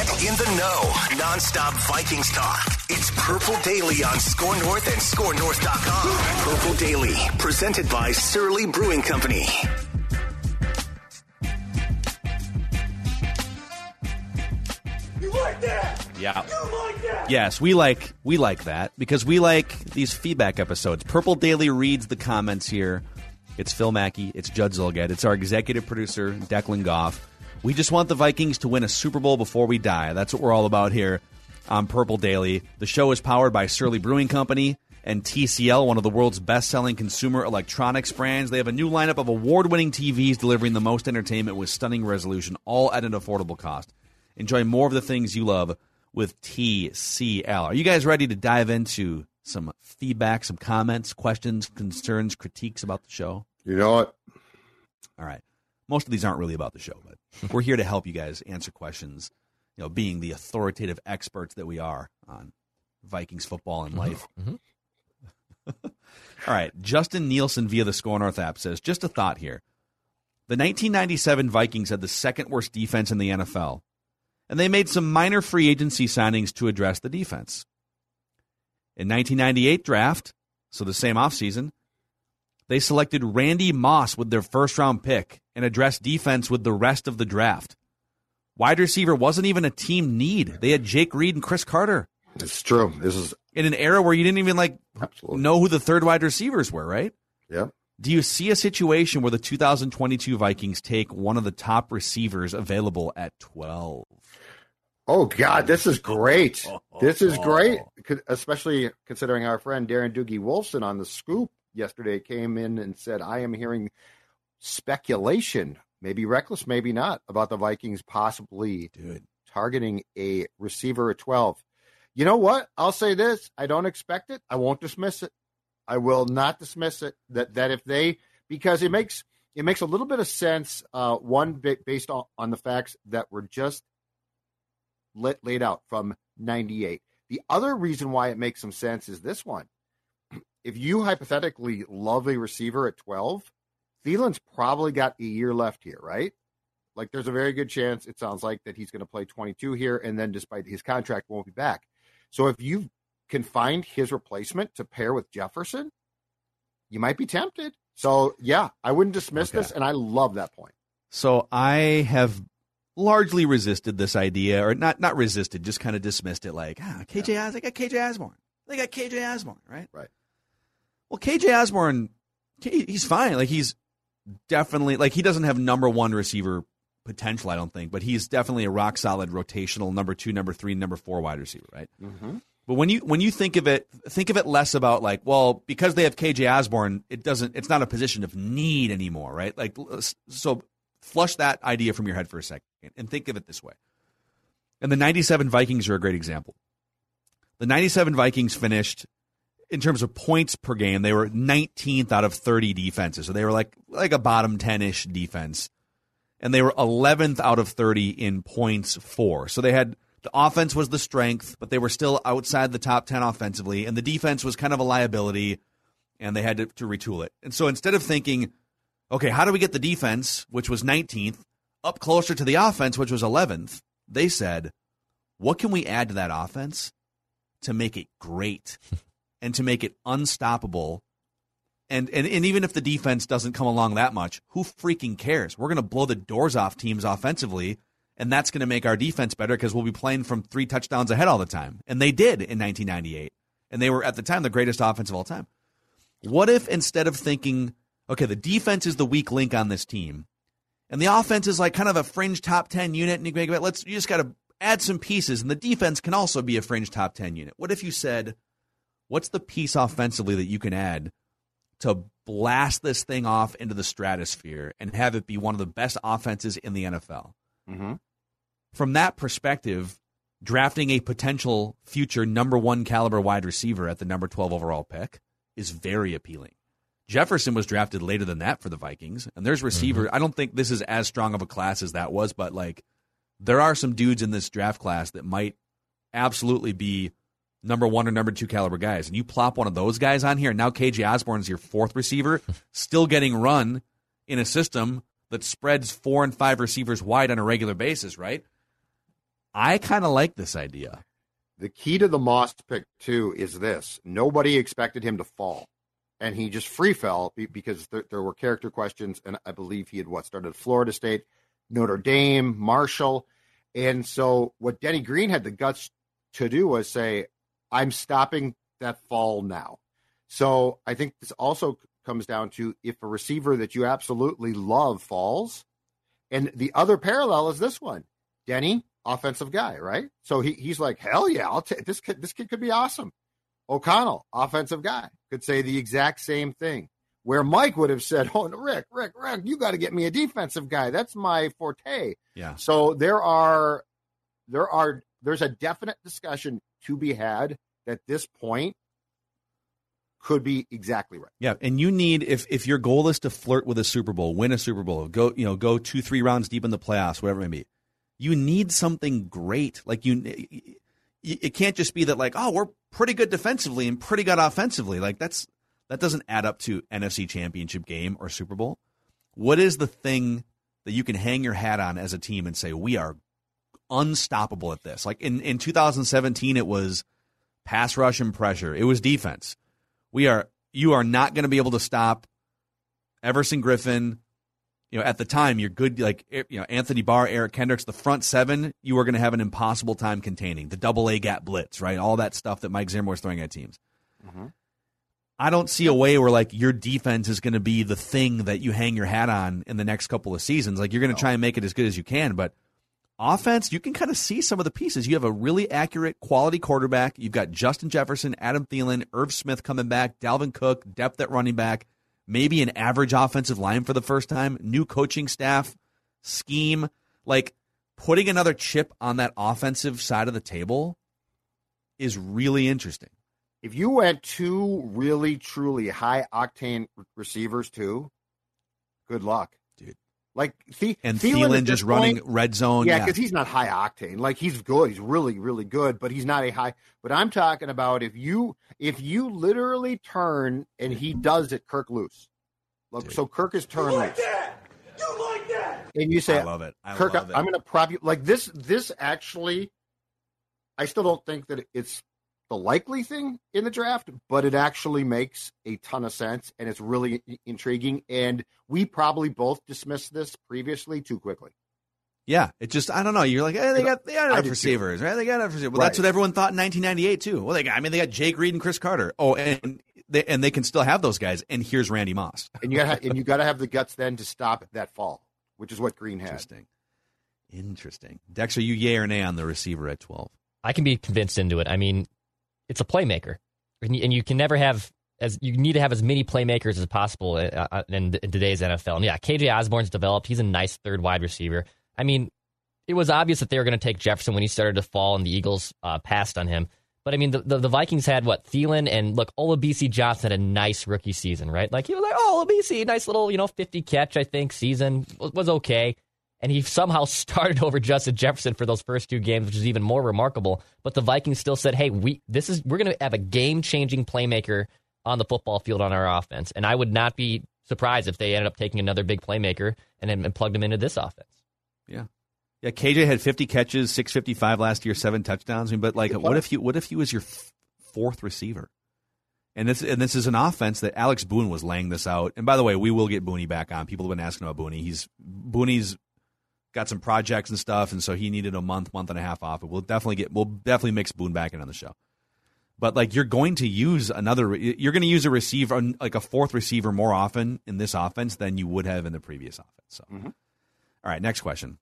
Get in the know. Non-stop Vikings talk. It's Purple Daily on Score North and ScoreNorth.com. Purple Daily, presented by Surly Brewing Company. You like that? Yeah. You like that? Yes, we like we like that because we like these feedback episodes. Purple Daily reads the comments here. It's Phil Mackey, it's Judd Zulgad, it's our executive producer Declan Goff. We just want the Vikings to win a Super Bowl before we die. That's what we're all about here on Purple Daily. The show is powered by Surly Brewing Company and TCL, one of the world's best-selling consumer electronics brands. They have a new lineup of award-winning TVs delivering the most entertainment with stunning resolution, all at an affordable cost. Enjoy more of the things you love with TCL. Are you guys ready to dive into some feedback, some comments, questions, concerns, critiques about the show? You know what? All right. Most of these aren't really about the show, but we're here to help you guys answer questions, you know, being the authoritative experts that we are on Vikings football and mm-hmm. life. Mm-hmm. All right. Justin Nielsen via the Score North app says, just a thought here. The 1997 Vikings had the second worst defense in the NFL, and they made some minor free agency signings to address the defense. In 1998 draft, so the same offseason, they selected Randy Moss with their first round pick and addressed defense with the rest of the draft. Wide receiver wasn't even a team need. They had Jake Reed and Cris Carter It's true. This is in an era where you didn't even like Absolutely. know who the third wide receivers were, right? yeah. Do you see a situation where the 2022 Vikings take one of the top receivers available at 12? Oh God, this is great. This is great, especially considering our friend Darren Doogie Wolfson on the scoop yesterday came in and said, "I am hearing speculation, maybe reckless, maybe not, about the Vikings possibly Dude. targeting a receiver at 12." You know what? I'll say this: I don't expect it. I won't dismiss it. I will not dismiss it. That that if they because it makes it makes a little bit of sense. Uh, one bit based on, on the facts that were just lit, laid out from 98. The other reason why it makes some sense is this one. If you hypothetically love a receiver at 12, Thielen's probably got a year left here, right? Like there's a very good chance it sounds like that he's going to play 22 here and then despite his contract won't be back. So if you can find his replacement to pair with Jefferson, you might be tempted. So yeah, I wouldn't dismiss Okay. this and I love that point. So I have largely resisted this idea, or not not resisted, just kind of dismissed it like, ah, KJ Os- they got KJ Osborne. They got KJ Osborne, right? Right. Well, KJ Osborne, he's fine. Like he's definitely like he doesn't have number one receiver potential, I don't think, but he's definitely a rock solid rotational number two, number three, number four wide receiver, right? Mm-hmm. But when you when you think of it, think of it less about like, well, because they have KJ Osborne, it doesn't. It's not a position of need anymore, right? Like, so flush that idea from your head for a second and think of it this way. And the '97 Vikings are a great example. The '97 Vikings finished in terms of points per game. They were 19th out of 30 defenses, so they were like like a bottom 10 ish defense, and they were 11th out of 30 in points for. So they had the offense was the strength, but they were still outside the top 10 offensively, and the defense was kind of a liability, and they had to, to retool it. And so instead of thinking, okay, how do we get the defense, which was 19th, up closer to the offense, which was 11th, they said, what can we add to that offense to make it great and to make it unstoppable? And, and, and even if the defense doesn't come along that much, who freaking cares? We're going to blow the doors off teams offensively and that's going to make our defense better because we'll be playing from three touchdowns ahead all the time. And they did in 1998. And they were, at the time, the greatest offense of all time. What if instead of thinking, okay, the defense is the weak link on this team, and the offense is like kind of a fringe top 10 unit, and you make it, let's, you just got to add some pieces, and the defense can also be a fringe top 10 unit. What if you said, what's the piece offensively that you can add to blast this thing off into the stratosphere and have it be one of the best offenses in the NFL? Mm-hmm. From that perspective, drafting a potential future number one caliber wide receiver at the number 12 overall pick is very appealing. Jefferson was drafted later than that for the Vikings, and there's receiver. I don't think this is as strong of a class as that was, but like there are some dudes in this draft class that might absolutely be number one or number two caliber guys. And you plop one of those guys on here, and now KJ Osborne is your fourth receiver, still getting run in a system that spreads four and five receivers wide on a regular basis, right? I kind of like this idea. The key to the Moss pick too is this: nobody expected him to fall, and he just free fell because there, there were character questions, and I believe he had what started at Florida State, Notre Dame, Marshall, and so what Denny Green had the guts to do was say, "I'm stopping that fall now." So I think this also comes down to if a receiver that you absolutely love falls, and the other parallel is this one, Denny offensive guy, right? So he, he's like, hell yeah, I'll take this kid. This kid could be awesome. O'Connell, offensive guy, could say the exact same thing. Where Mike would have said, "Oh, Rick, Rick, Rick, you got to get me a defensive guy. That's my forte." Yeah. So there are, there are, there's a definite discussion to be had at this point. Could be exactly right. Yeah, and you need if if your goal is to flirt with a Super Bowl, win a Super Bowl, go you know go two three rounds deep in the playoffs, whatever it may be. You need something great. Like you, it can't just be that like oh we're pretty good defensively and pretty good offensively. Like that's that doesn't add up to NFC Championship game or Super Bowl. What is the thing that you can hang your hat on as a team and say we are unstoppable at this? Like in in 2017, it was pass rush and pressure. It was defense. We are you are not going to be able to stop Everson Griffen. You know, at the time, you're good. Like eh, you know, Anthony Barr, Eric Kendricks, the front seven, you are going to have an impossible time containing the double A gap blitz, right? All that stuff that Mike Zimmer was throwing at teams. Mm-hmm. I don't see a way where like your defense is going to be the thing that you hang your hat on in the next couple of seasons. Like you're going to try and make it as good as you can, but offense, you can kind of see some of the pieces. You have a really accurate, quality quarterback. You've got Justin Jefferson, Adam Thielen, Irv Smith coming back, Dalvin Cook, depth at running back, maybe an average offensive line for the first time, new coaching staff, scheme. Like putting another chip on that offensive side of the table is really interesting. If you went two really truly high octane receivers too, good luck. Like the, And Thielen, Thielen, just running point- red zone. Yeah, Yeah, because he's not high octane. Like he's good. He's really, really good, but he's not a high. But I'm talking about if you if you literally turn and he does it, Kirk loose. Look, so Kirk is You turned like loose, that? You like that? and you say, I love it. I Kirk, love it. I'm going to prop you like this. This actually, I still don't think that it's the likely thing in the draft, but it actually makes a ton of sense and it's really intriguing. And we probably both dismissed this previously too quickly. Yeah, it just I don't know. You're like, hey, they got they got enough do too. receivers, right? They got enough receivers. Well, that's what everyone thought in 1998 too. Well, they got I mean they got Jake Reed and Cris Carter. Oh, and they and they can still have those guys. And here's Randy Moss. And you got and you got to have the guts then to stop that fall, which is what Green had. Interesting. Interesting. Dex, are you yay or nay on the receiver at 12? I can be convinced into it. I mean, it's a playmaker, and you, and you can never have as you need to have as many playmakers as possible uh, uh, in, in today's NFL. And yeah, KJ Osborne's developed. He's a nice third wide receiver. I mean, it was obvious that they were going to take Jefferson when he started to fall, and the Eagles uh, passed on him. But I mean, the, the, the Vikings had what Thielen and look, Olabisi Johnson had a nice rookie season, right? Like he was like, oh, Olabisi, nice little you know fifty catch, I think season was, was okay and he somehow started over Justin Jefferson for those first two games, which is even more remarkable. But the Vikings still said, "Hey, we this is we're going to have a game-changing playmaker on the football field on our offense." And I would not be surprised if they ended up taking another big playmaker and then and plugged him into this offense. Yeah. Yeah, KJ had 50 catches, 655 last year, seven touchdowns. I mean, but like, what if you what if he was your f- fourth receiver? And this and this is an offense that Alex Boone was laying this out. And by the way, we will get Booney back on. People have been asking about Booney. He's Booney's got some projects and stuff, and so he needed a month, month and a half off. But we'll definitely get we'll definitely mix Boone back in on the show. But like you're going to use another, you're going to use a receiver like a fourth receiver more often in this offense than you would have in the previous offense. So, Mm-hmm. All right, next question.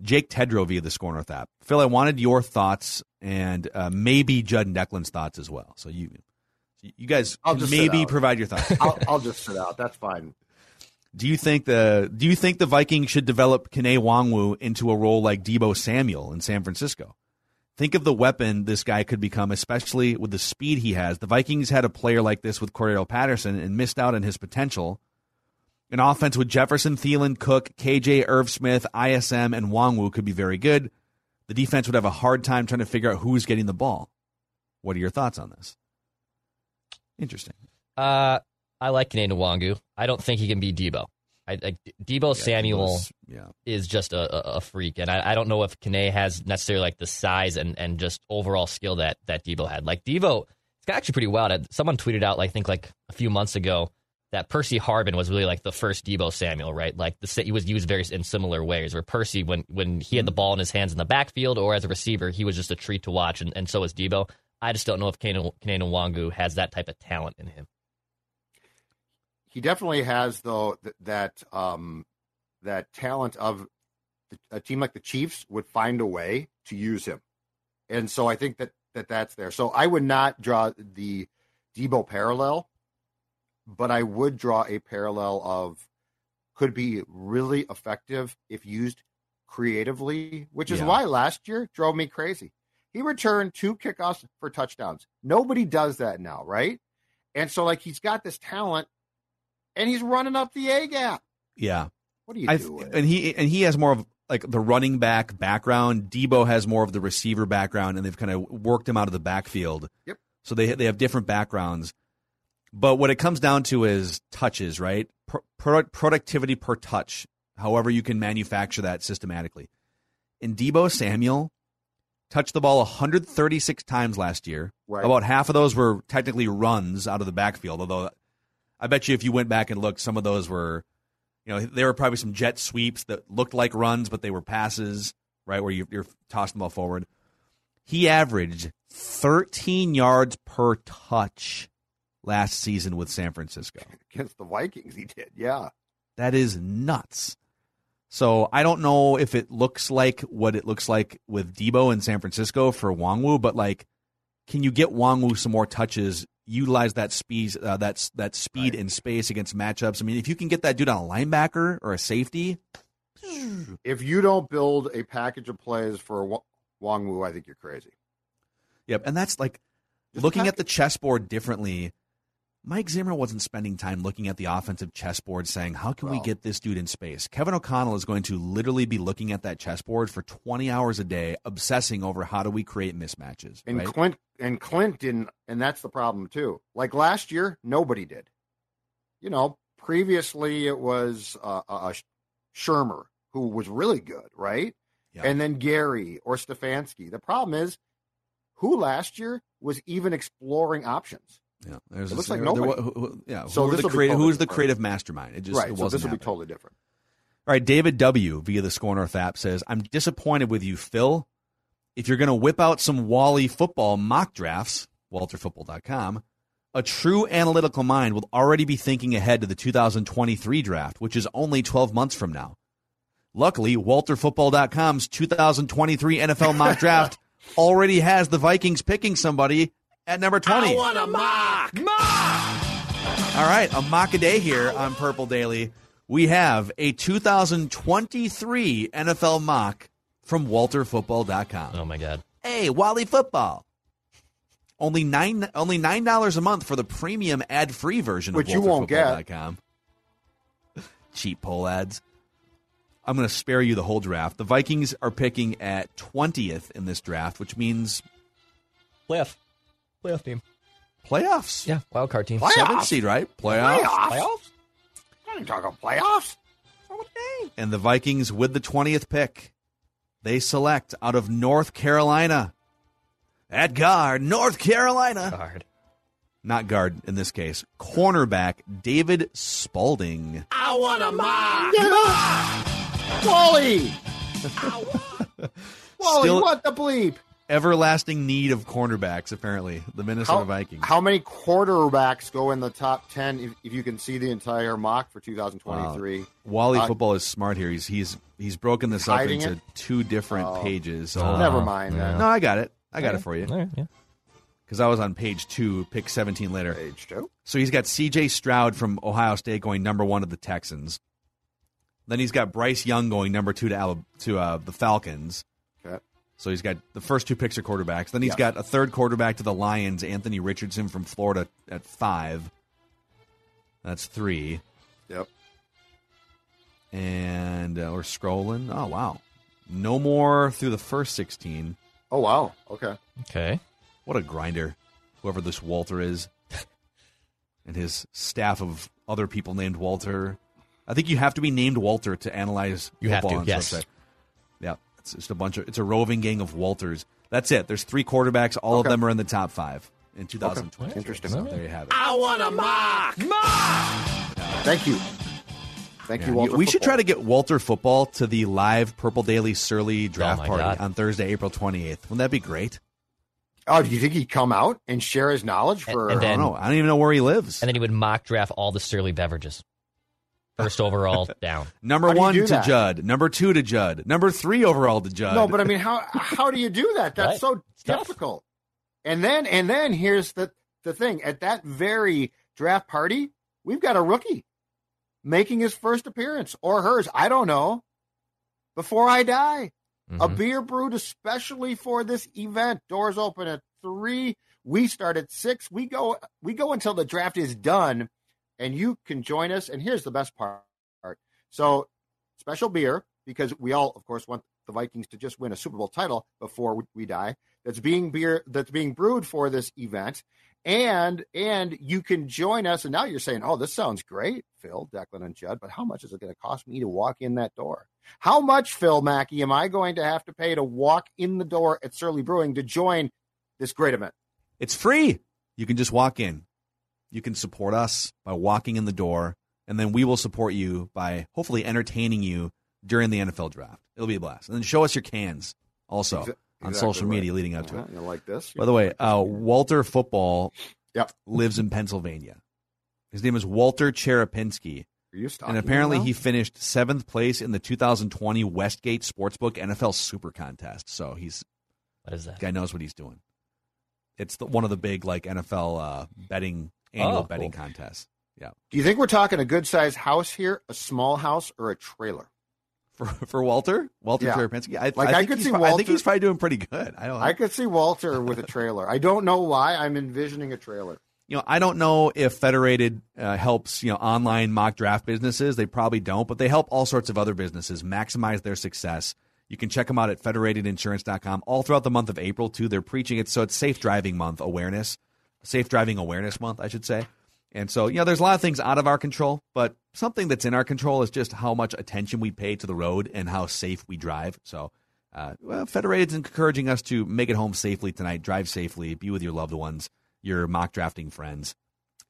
Jake Tedrow via the Score North app. Phil, I wanted your thoughts and uh, maybe Judd and Declan's thoughts as well. So you, you guys I'll just maybe provide your thoughts. I'll, I'll just sit out. That's fine. Do you think the Do you think the Vikings should develop Kene Nwangwu into a role like Deebo Samuel in San Francisco? Think of the weapon this guy could become, especially with the speed he has. The Vikings had a player like this with Cordarrelle Patterson and missed out on his potential. An offense with Jefferson, Thielen, Cook, KJ, Irv Smith, ISM, and Nwangwu could be very good. The defense would have a hard time trying to figure out who's getting the ball. What are your thoughts on this? Interesting. Uh, I like Kene Nwangwu. I don't think he can be Deebo. I, I Deebo Samuel Deebo's- Yeah. is just a, a, freak, and I, I don't know if Kene has necessarily like the size and, and just overall skill that that Deebo had. Like Deebo, it's actually pretty wild. Someone tweeted out, like, I think, like a few months ago, that Percy Harvin was really like the first Deebo Samuel, right? Like the he was used very in similar ways. Where Percy, when when he had the mm. ball in his hands in the backfield or as a receiver, he was just a treat to watch, and, and so was Deebo. I just don't know if Kene Kene Nwangwu has that type of talent in him. He definitely has though th- that um, that talent of a team like the Chiefs would find a way to use him, and so I think that that that's there. So I would not draw the Deebo parallel, but I would draw a parallel of could be really effective if used creatively, which is Yeah. why last year drove me crazy. He returned two kickoffs for touchdowns. Nobody does that now, right? And so, like, he's got this talent, and he's running up the A gap. Yeah. What are you I doing? and he and he has more of like the running back background. Deebo has more of the receiver background, and they've kind of worked him out of the backfield. Yep. So they they have different backgrounds, but what it comes down to is touches, right? Pro- product productivity per touch. However, you can manufacture that systematically. And Deebo Samuel touched the ball 136 times last year. Right. About half of those were technically runs out of the backfield. Although I bet you if you went back and looked, some of those were you know, there were probably some jet sweeps that looked like runs, but they were passes, right, where you're, you're tossing the ball forward. He averaged 13 yards per touch last season with San Francisco. Against the Vikings, he did. Yeah. That is nuts. So I don't know if it looks like what it looks like with Deebo in San Francisco for Nwangwu, but like, can you get Nwangwu some more touches? Utilize that speed, uh, that's that speed in space against matchups. I mean, if you can get that dude on a linebacker or a safety, If you don't build a package of plays for Wa- Nwangwu, I think you're crazy. Yep, and that's like Just looking at the chessboard differently. Mike Zimmer wasn't spending time looking at the offensive chessboard saying, How can we get this dude in space? Kevin O'Connell is going to literally be looking at that chessboard for 20 hours a day, obsessing over how do we create mismatches. And right? Klint and Klint didn't, and that's the problem too. Like last year, nobody did. You know, previously it was uh, uh, Shurmur who was really good, right? Yeah. And then Gary or Stefanski. The problem is, who last year was even exploring options? Yeah, there's it a- looks like there- there nobody. wa- who- who- yeah, So who this the creative, totally who's the creative mastermind? It just right. it So this will be totally different. All right, David W. via the Score North app says, I'm disappointed with you, Phil. If you're going to whip out some Wally football mock drafts, walterfootball.com, a true analytical mind will already be thinking ahead to the 2023 draft, which is only 12 months from now. Luckily, walterfootball.com's 2023 NFL mock draft already has the Vikings picking somebody at number 20. I want a mock. Mock. All right, a mock a day here on Purple Daily. We have a 2023 NFL mock from WalterFootball.com. Oh my god. Hey, Wally Football. Only nine, only nine dollars a month for the premium ad-free version Which of you won't get. WalterFootball.com. Cheap poll ads. I'm going to spare you the whole draft. The Vikings are picking at 20th in this draft, which means Playoff. Playoff team. playoffs. Yeah, wild card team. Playoffs? Seventh seed, right? Playoffs. Playoffs? Playoffs? I ain't talking playoffs. And the Vikings, with the 20th pick, they select out of North Carolina. At guard, North Carolina. Guard. Not guard in this case. Cornerback David Spalding. I want a mock. Wally. Wally, Still- what the bleep? Everlasting need of cornerbacks, apparently. The Minnesota How, Vikings. how many quarterbacks go in the top 10 if, if you can see the entire mock for 2023? Wally Uh, football is smart here. He's he's he's broken this up into it? two different Oh. pages. So Oh. Never mind. yeah. no, I got it. I got it for you right, yeah. because I was on page two, pick seventeen later. Page two. So he's got C.J. Stroud from Ohio State going number one to the Texans. Then he's got Bryce Young going number two to Alab- to uh, the Falcons. Okay. So he's got the first two picks are quarterbacks. Then he's Yes. got a third quarterback to the Lions, Anthony Richardson from Florida at five. That's three. Yep. And uh, we're scrolling. Oh wow, no more through the first sixteen. Oh, wow. Okay. Okay. What a grinder, whoever this Walter is, and his staff of other people named Walter. I think you have to be named Walter to analyze You have to, on yes. website. Yeah, it's just a bunch of. It's a roving gang of Walters. That's it. There's three quarterbacks. All Okay. of them are in the top five in 2020. Interesting. So there you have it. I want a mock. Mock. Thank you. Thank Yeah, you, Walter. we should try to get Walter Football to the live Purple Daily Surly draft oh my party God. on Thursday, April 28th. Wouldn't that be great? Oh, do you think he'd come out and share his knowledge for? and I then- don't know. I don't even know where he lives. And then he would mock draft all the Surly beverages. First overall down. Number How do you one do to that? Judd. Number two to Judd. Number three overall to Judd. no, but I mean, how how do you do that? That's Right. so It's tough. difficult. And then and then here's the the thing: at that very draft party, we've got a rookie making his first appearance or hers. I don't know. Before I die, a Mhm. beer brewed especially for this event. Doors open at three. We start at six. We go we go until the draft is done, and you can join us. And here's the best part. So special beer because we all, of course, want the Vikings to just win a Super Bowl title before we- die. That's being beer that's being brewed for this event, and and you can join us. And now you're saying, "Oh, this sounds great, Phil, Declan, and Judd." But how much is it going to cost me to walk in that door? How much, Phil Mackey, am I going to have to pay to walk in the door at Surly Brewing to join this great event? It's free. You can just walk in. You can support us by walking in the door, and then we will support you by hopefully entertaining you during the NFL draft. It'll be a blast. And then show us your cans also Exa- on social right. media leading up to Uh-huh, it. You like this? By the way, uh, Walter Football Yep. lives in Pennsylvania. His name is Walter Cherepinsky. Are you And apparently, he finished seventh place in the 2020 Westgate Sportsbook NFL Super Contest. So he's What is that? guy knows what he's doing. It's the, one of the big like NFL uh, betting annual Oh, betting cool. contests. Yeah, Do you think we're talking a good sized house here, a small house, or a trailer? for for Walter Walter Yeah. Cherepinsky. I, Like, I, I could see pro- I think Walter- he's probably doing pretty good. I don't. I could see Walter with a trailer. I don't know why. I'm envisioning a trailer. you know, I don't know if Federated uh, helps you know online mock draft businesses. They probably don't, but they help all sorts of other businesses maximize their success. You can check them out at federatedinsurance.com all throughout the month of April too. They're preaching it, so it's Safe Driving Month awareness, Safe Driving Awareness Month, I should say. And so, you know, there's a lot of things out of our control, but something that's in our control is just how much attention we pay to the road and how safe we drive. So, uh, well, Federated's encouraging us to make it home safely tonight, drive safely, be with your loved ones, your mock drafting friends.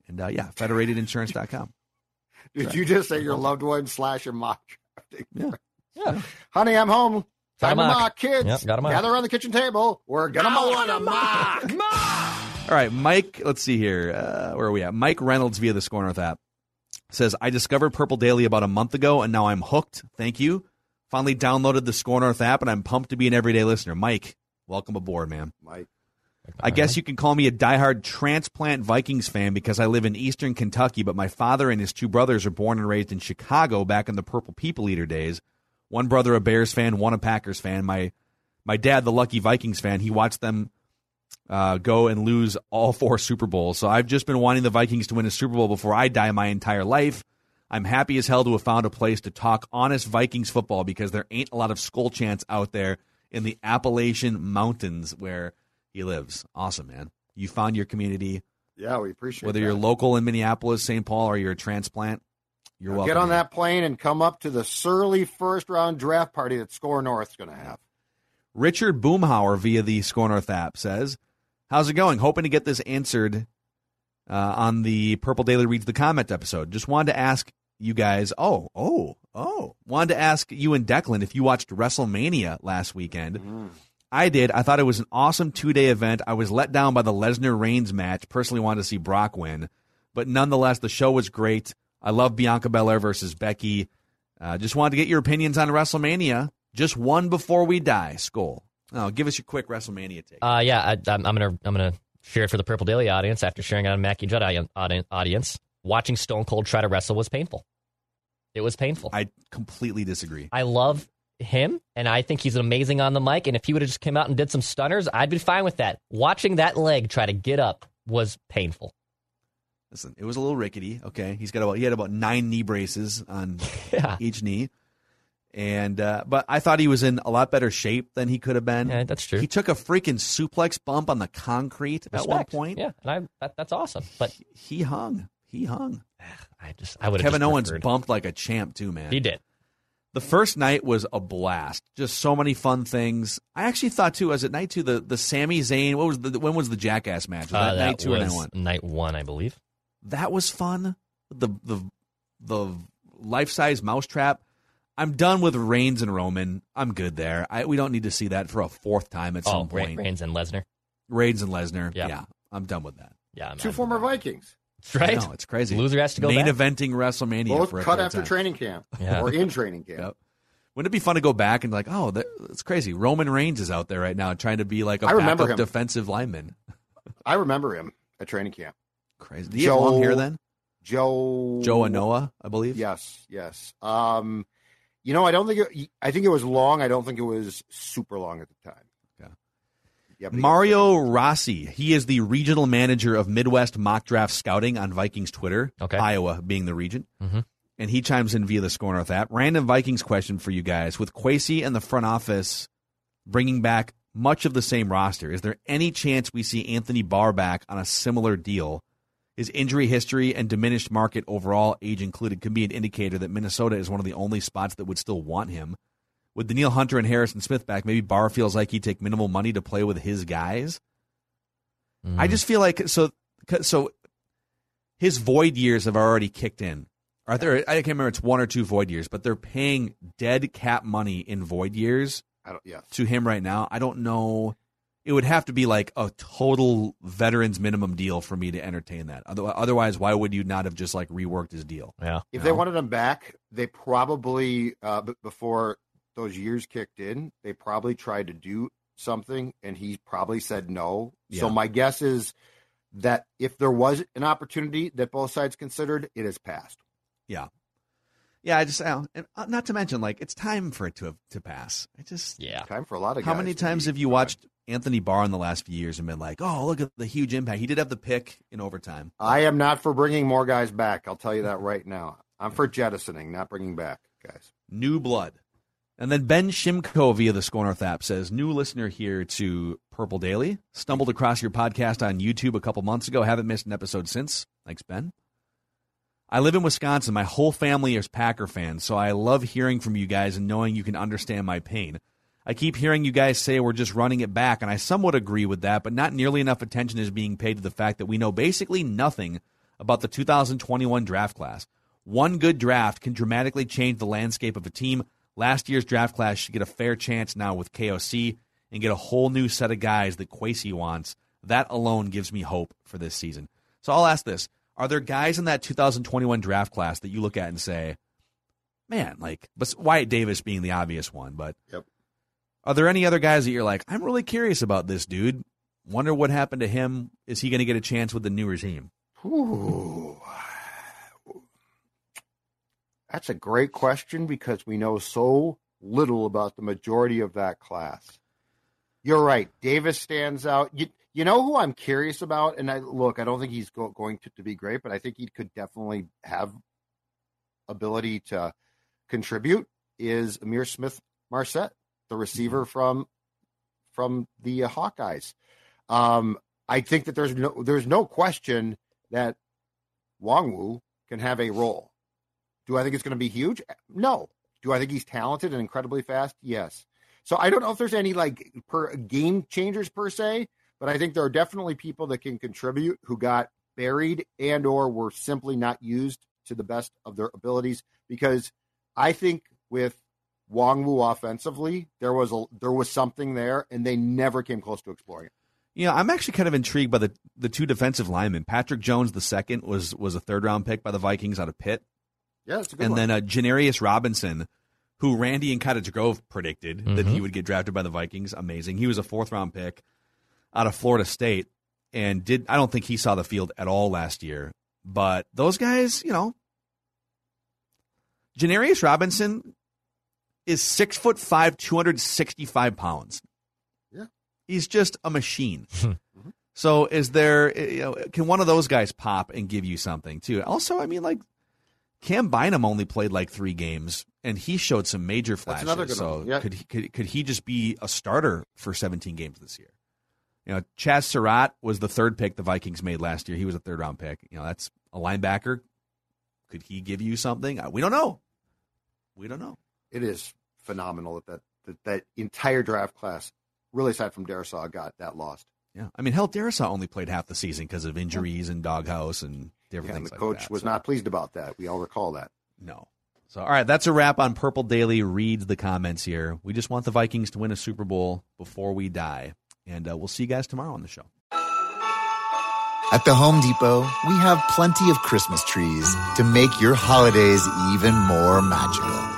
And uh, yeah, federatedinsurance.com. Did you just say your loved one slash your mock drafting? Yeah. Yeah. Honey, I'm home. Got Time to mock. mock, kids. Yep, got a mock. Gather around the kitchen table. We're gonna mock. All right, Mike, let's see here. Uh, where are we at? Mike Reynolds via the Score North app says, I discovered Purple Daily about a month ago and now I'm hooked. Thank you. Finally downloaded the Score North app and I'm pumped to be an everyday listener. Mike, welcome aboard, man. Mike. I guess you can call me a diehard transplant Vikings fan because I live in eastern Kentucky, but my father and his two brothers are born and raised in Chicago back in the Purple People Eater days. One brother a Bears fan, one a Packers fan. My my dad, the lucky Vikings fan, he watched them uh, go and lose all four Super Bowls. So I've just been wanting the Vikings to win a Super Bowl before I die my entire life. I'm happy as hell to have found a place to talk honest Vikings football because there ain't a lot of Skol chants out there in the Appalachian Mountains where he lives. Awesome, man. You found your community, Yeah, we appreciate it. whether that. you're local in Minneapolis, St. Paul, or you're a transplant. You're welcome. Get on that plane and come up to the surly first round draft party that Score North's going to have. Richard Boomhauer via the Score North app says, "How's it going? Hoping to get this answered uh, on the Purple Daily Reads the Comment episode. Just wanted to ask you guys. Oh, oh, oh. Wanted to ask you and Declan if you watched WrestleMania last weekend. I did. I thought it was an awesome two day event. I was let down by the Lesnar Reigns match. Personally, wanted to see Brock win, but nonetheless, the show was great. I love Bianca Belair versus Becky. Uh, just wanted to get your opinions on WrestleMania. Just one before we die. Skol. Oh, give us your quick WrestleMania take. Uh, yeah, I, I'm, I'm gonna I'm gonna share it for the Purple Daily audience after sharing it on Mackey Judd audi- audi- audience. Watching Stone Cold try to wrestle was painful. It was painful. I completely disagree. I love him, and I think he's amazing on the mic. And if he would have just come out and did some stunners, I'd be fine with that. Watching that leg try to get up was painful. Listen, it was a little rickety. Okay, he's got about he had about nine knee braces on Yeah. each knee, and uh, but I thought he was in a lot better shape than he could have been. Yeah, that's true. He took a freaking suplex bump on the concrete at one point. yeah, and I that, that's awesome. But he hung. He hung. I just I would Kevin Owens preferred- bumped like a champ too, man. He did. The first night was a blast. Just so many fun things. I actually thought too, as at night two, the the Sami Zayn. What was the when was the Jackass match? Was Uh, that, night two or night one? night one, I believe. That was fun. The the the life size mousetrap. I'm done with Reigns and Roman. I'm good there. I, we don't need to see that for a fourth time at Oh, some Re- point. Reigns and Lesnar. Reigns and Lesnar. Yeah. Yeah, I'm done with that. Yeah, I'm- Two I'm- former Vikings. right. No, it's crazy. Loser has to go Main back. eventing WrestleMania Both for a cut after time. training camp Yeah. or in training camp. Yep. Wouldn't it be fun to go back and like, oh, that, it's crazy. Roman Reigns is out there right now trying to be like a I remember backup him. defensive lineman. I remember him at training camp. Crazy. Did he have long Joe- hair then? Joe Joe Anoa, I believe. Yes, yes. Um, you know, I don't think it, I think it was long. I don't think it was super long at the time. Okay. Yeah, but he- Mario Rossi. He is the regional manager of Midwest Mock Draft Scouting on Vikings Twitter. Okay. Iowa being the region. Mhm. And he chimes in via the Score North app. Random Vikings question for you guys. With Kwesi and the front office bringing back much of the same roster, is there any chance we see Anthony Barr back on a similar deal? His injury history and diminished market overall, age included, can be an indicator that Minnesota is one of the only spots that would still want him. With Danielle Hunter and Harrison Smith back, maybe Barr feels like he'd take minimal money to play with his guys. I Mm. just feel like so so his void years have already kicked in. Are there? I can't remember. It's one or two void years, but they're paying dead cap money in void years I don't, yes. to him right now. I don't know. It would have to be like a total veterans minimum deal for me to entertain that. Otherwise, why would you not have just like reworked his deal? yeah. If No. they wanted him back, they probably uh, b- before those years kicked in, they probably tried to do something, and he probably said no. So my guess is that if there was an opportunity that both sides considered, it has passed. Yeah, yeah. I just I don't- and uh, not to mention like it's time for it to have, to pass. I just Yeah. Time for a lot of How guys many times be have you gone. watched Anthony Barr in the last few years and been like, "Oh, look at the huge impact. He did have the pick in overtime." I am not for bringing more guys back. I'll tell you that right now. I'm for jettisoning, not bringing back guys. New blood. And then Ben Shimko via the Score North app says, new listener here to Purple Daily. Stumbled across your podcast on YouTube a couple months ago. Haven't missed an episode since. Thanks, Ben. I live in Wisconsin. My whole family is Packer fans, so I love hearing from you guys and knowing you can understand my pain. I keep hearing you guys say we're just running it back, and I somewhat agree with that, but not nearly enough attention is being paid to the fact that we know basically nothing about the 2021 draft class. One good draft can dramatically change the landscape of a team. Last year's draft class should get a fair chance now with KOC and get a whole new set of guys that Kwesi wants. That alone gives me hope for this season. So I'll ask this. Are there guys in that 2021 draft class that you look at and say, man, like, but Wyatt Davis being the obvious one, but Yep. Are there any other guys that you're like, I'm really curious about this dude? Wonder what happened to him. Is he going to get a chance with the new regime? Ooh. That's a great question because we know so little about the majority of that class. You're right. Davis stands out. You, you know who I'm curious about? And I look, I don't think he's go, going to, to be great, but I think he could definitely have ability to contribute is Amir Smith Marset, the receiver from from the uh, Hawkeyes. Um, I think that there's no there's no question that Nwangwu can have a role. Do I think it's going to be huge? No. Do I think he's talented and incredibly fast? Yes. So I don't know if there's any like per game changers per se, but I think there are definitely people that can contribute who got buried and or were simply not used to the best of their abilities because I think with Nwangwu offensively, there was a there was something there, and they never came close to exploring it. You know, I'm actually kind of intrigued by the the two defensive linemen. Patrick Jones, the second, was was a third round pick by the Vikings out of Pitt. Yeah, it's a good and one. then uh, Janarius Robinson, who Randy and Cottage Grove predicted that he would get drafted by the Vikings. Amazing. He was a fourth round pick out of Florida State, and did I don't think he saw the field at all last year. But those guys, you know, Janarius Robinson is six foot five, two hundred sixty five pounds. Yeah. he's just a machine. So is there, you know, can one of those guys pop and give you something too? Also, I mean, like Cam Bynum only played like three games, and he showed some major flashes. another good so one. Yeah. could he could, could he just be a starter for 17 games this year? You know, Chaz Surratt was the third pick the Vikings made last year. He was a third round pick. You know, that's a linebacker. Could he give you something? Uh, We don't know. We don't know. it is phenomenal that that, that that entire draft class, really aside from Darrisaw, got that lost. Yeah, I mean, hell, Darrisaw only played half the season because of injuries and doghouse and different Yeah, and things the like coach that. was So- not pleased about that. We all recall that. No. So, all right, that's a wrap on Purple Daily. Reads the comments here. We just want the Vikings to win a Super Bowl before we die. And uh, we'll see you guys tomorrow on the show. At the Home Depot, we have plenty of Christmas trees to make your holidays even more magical.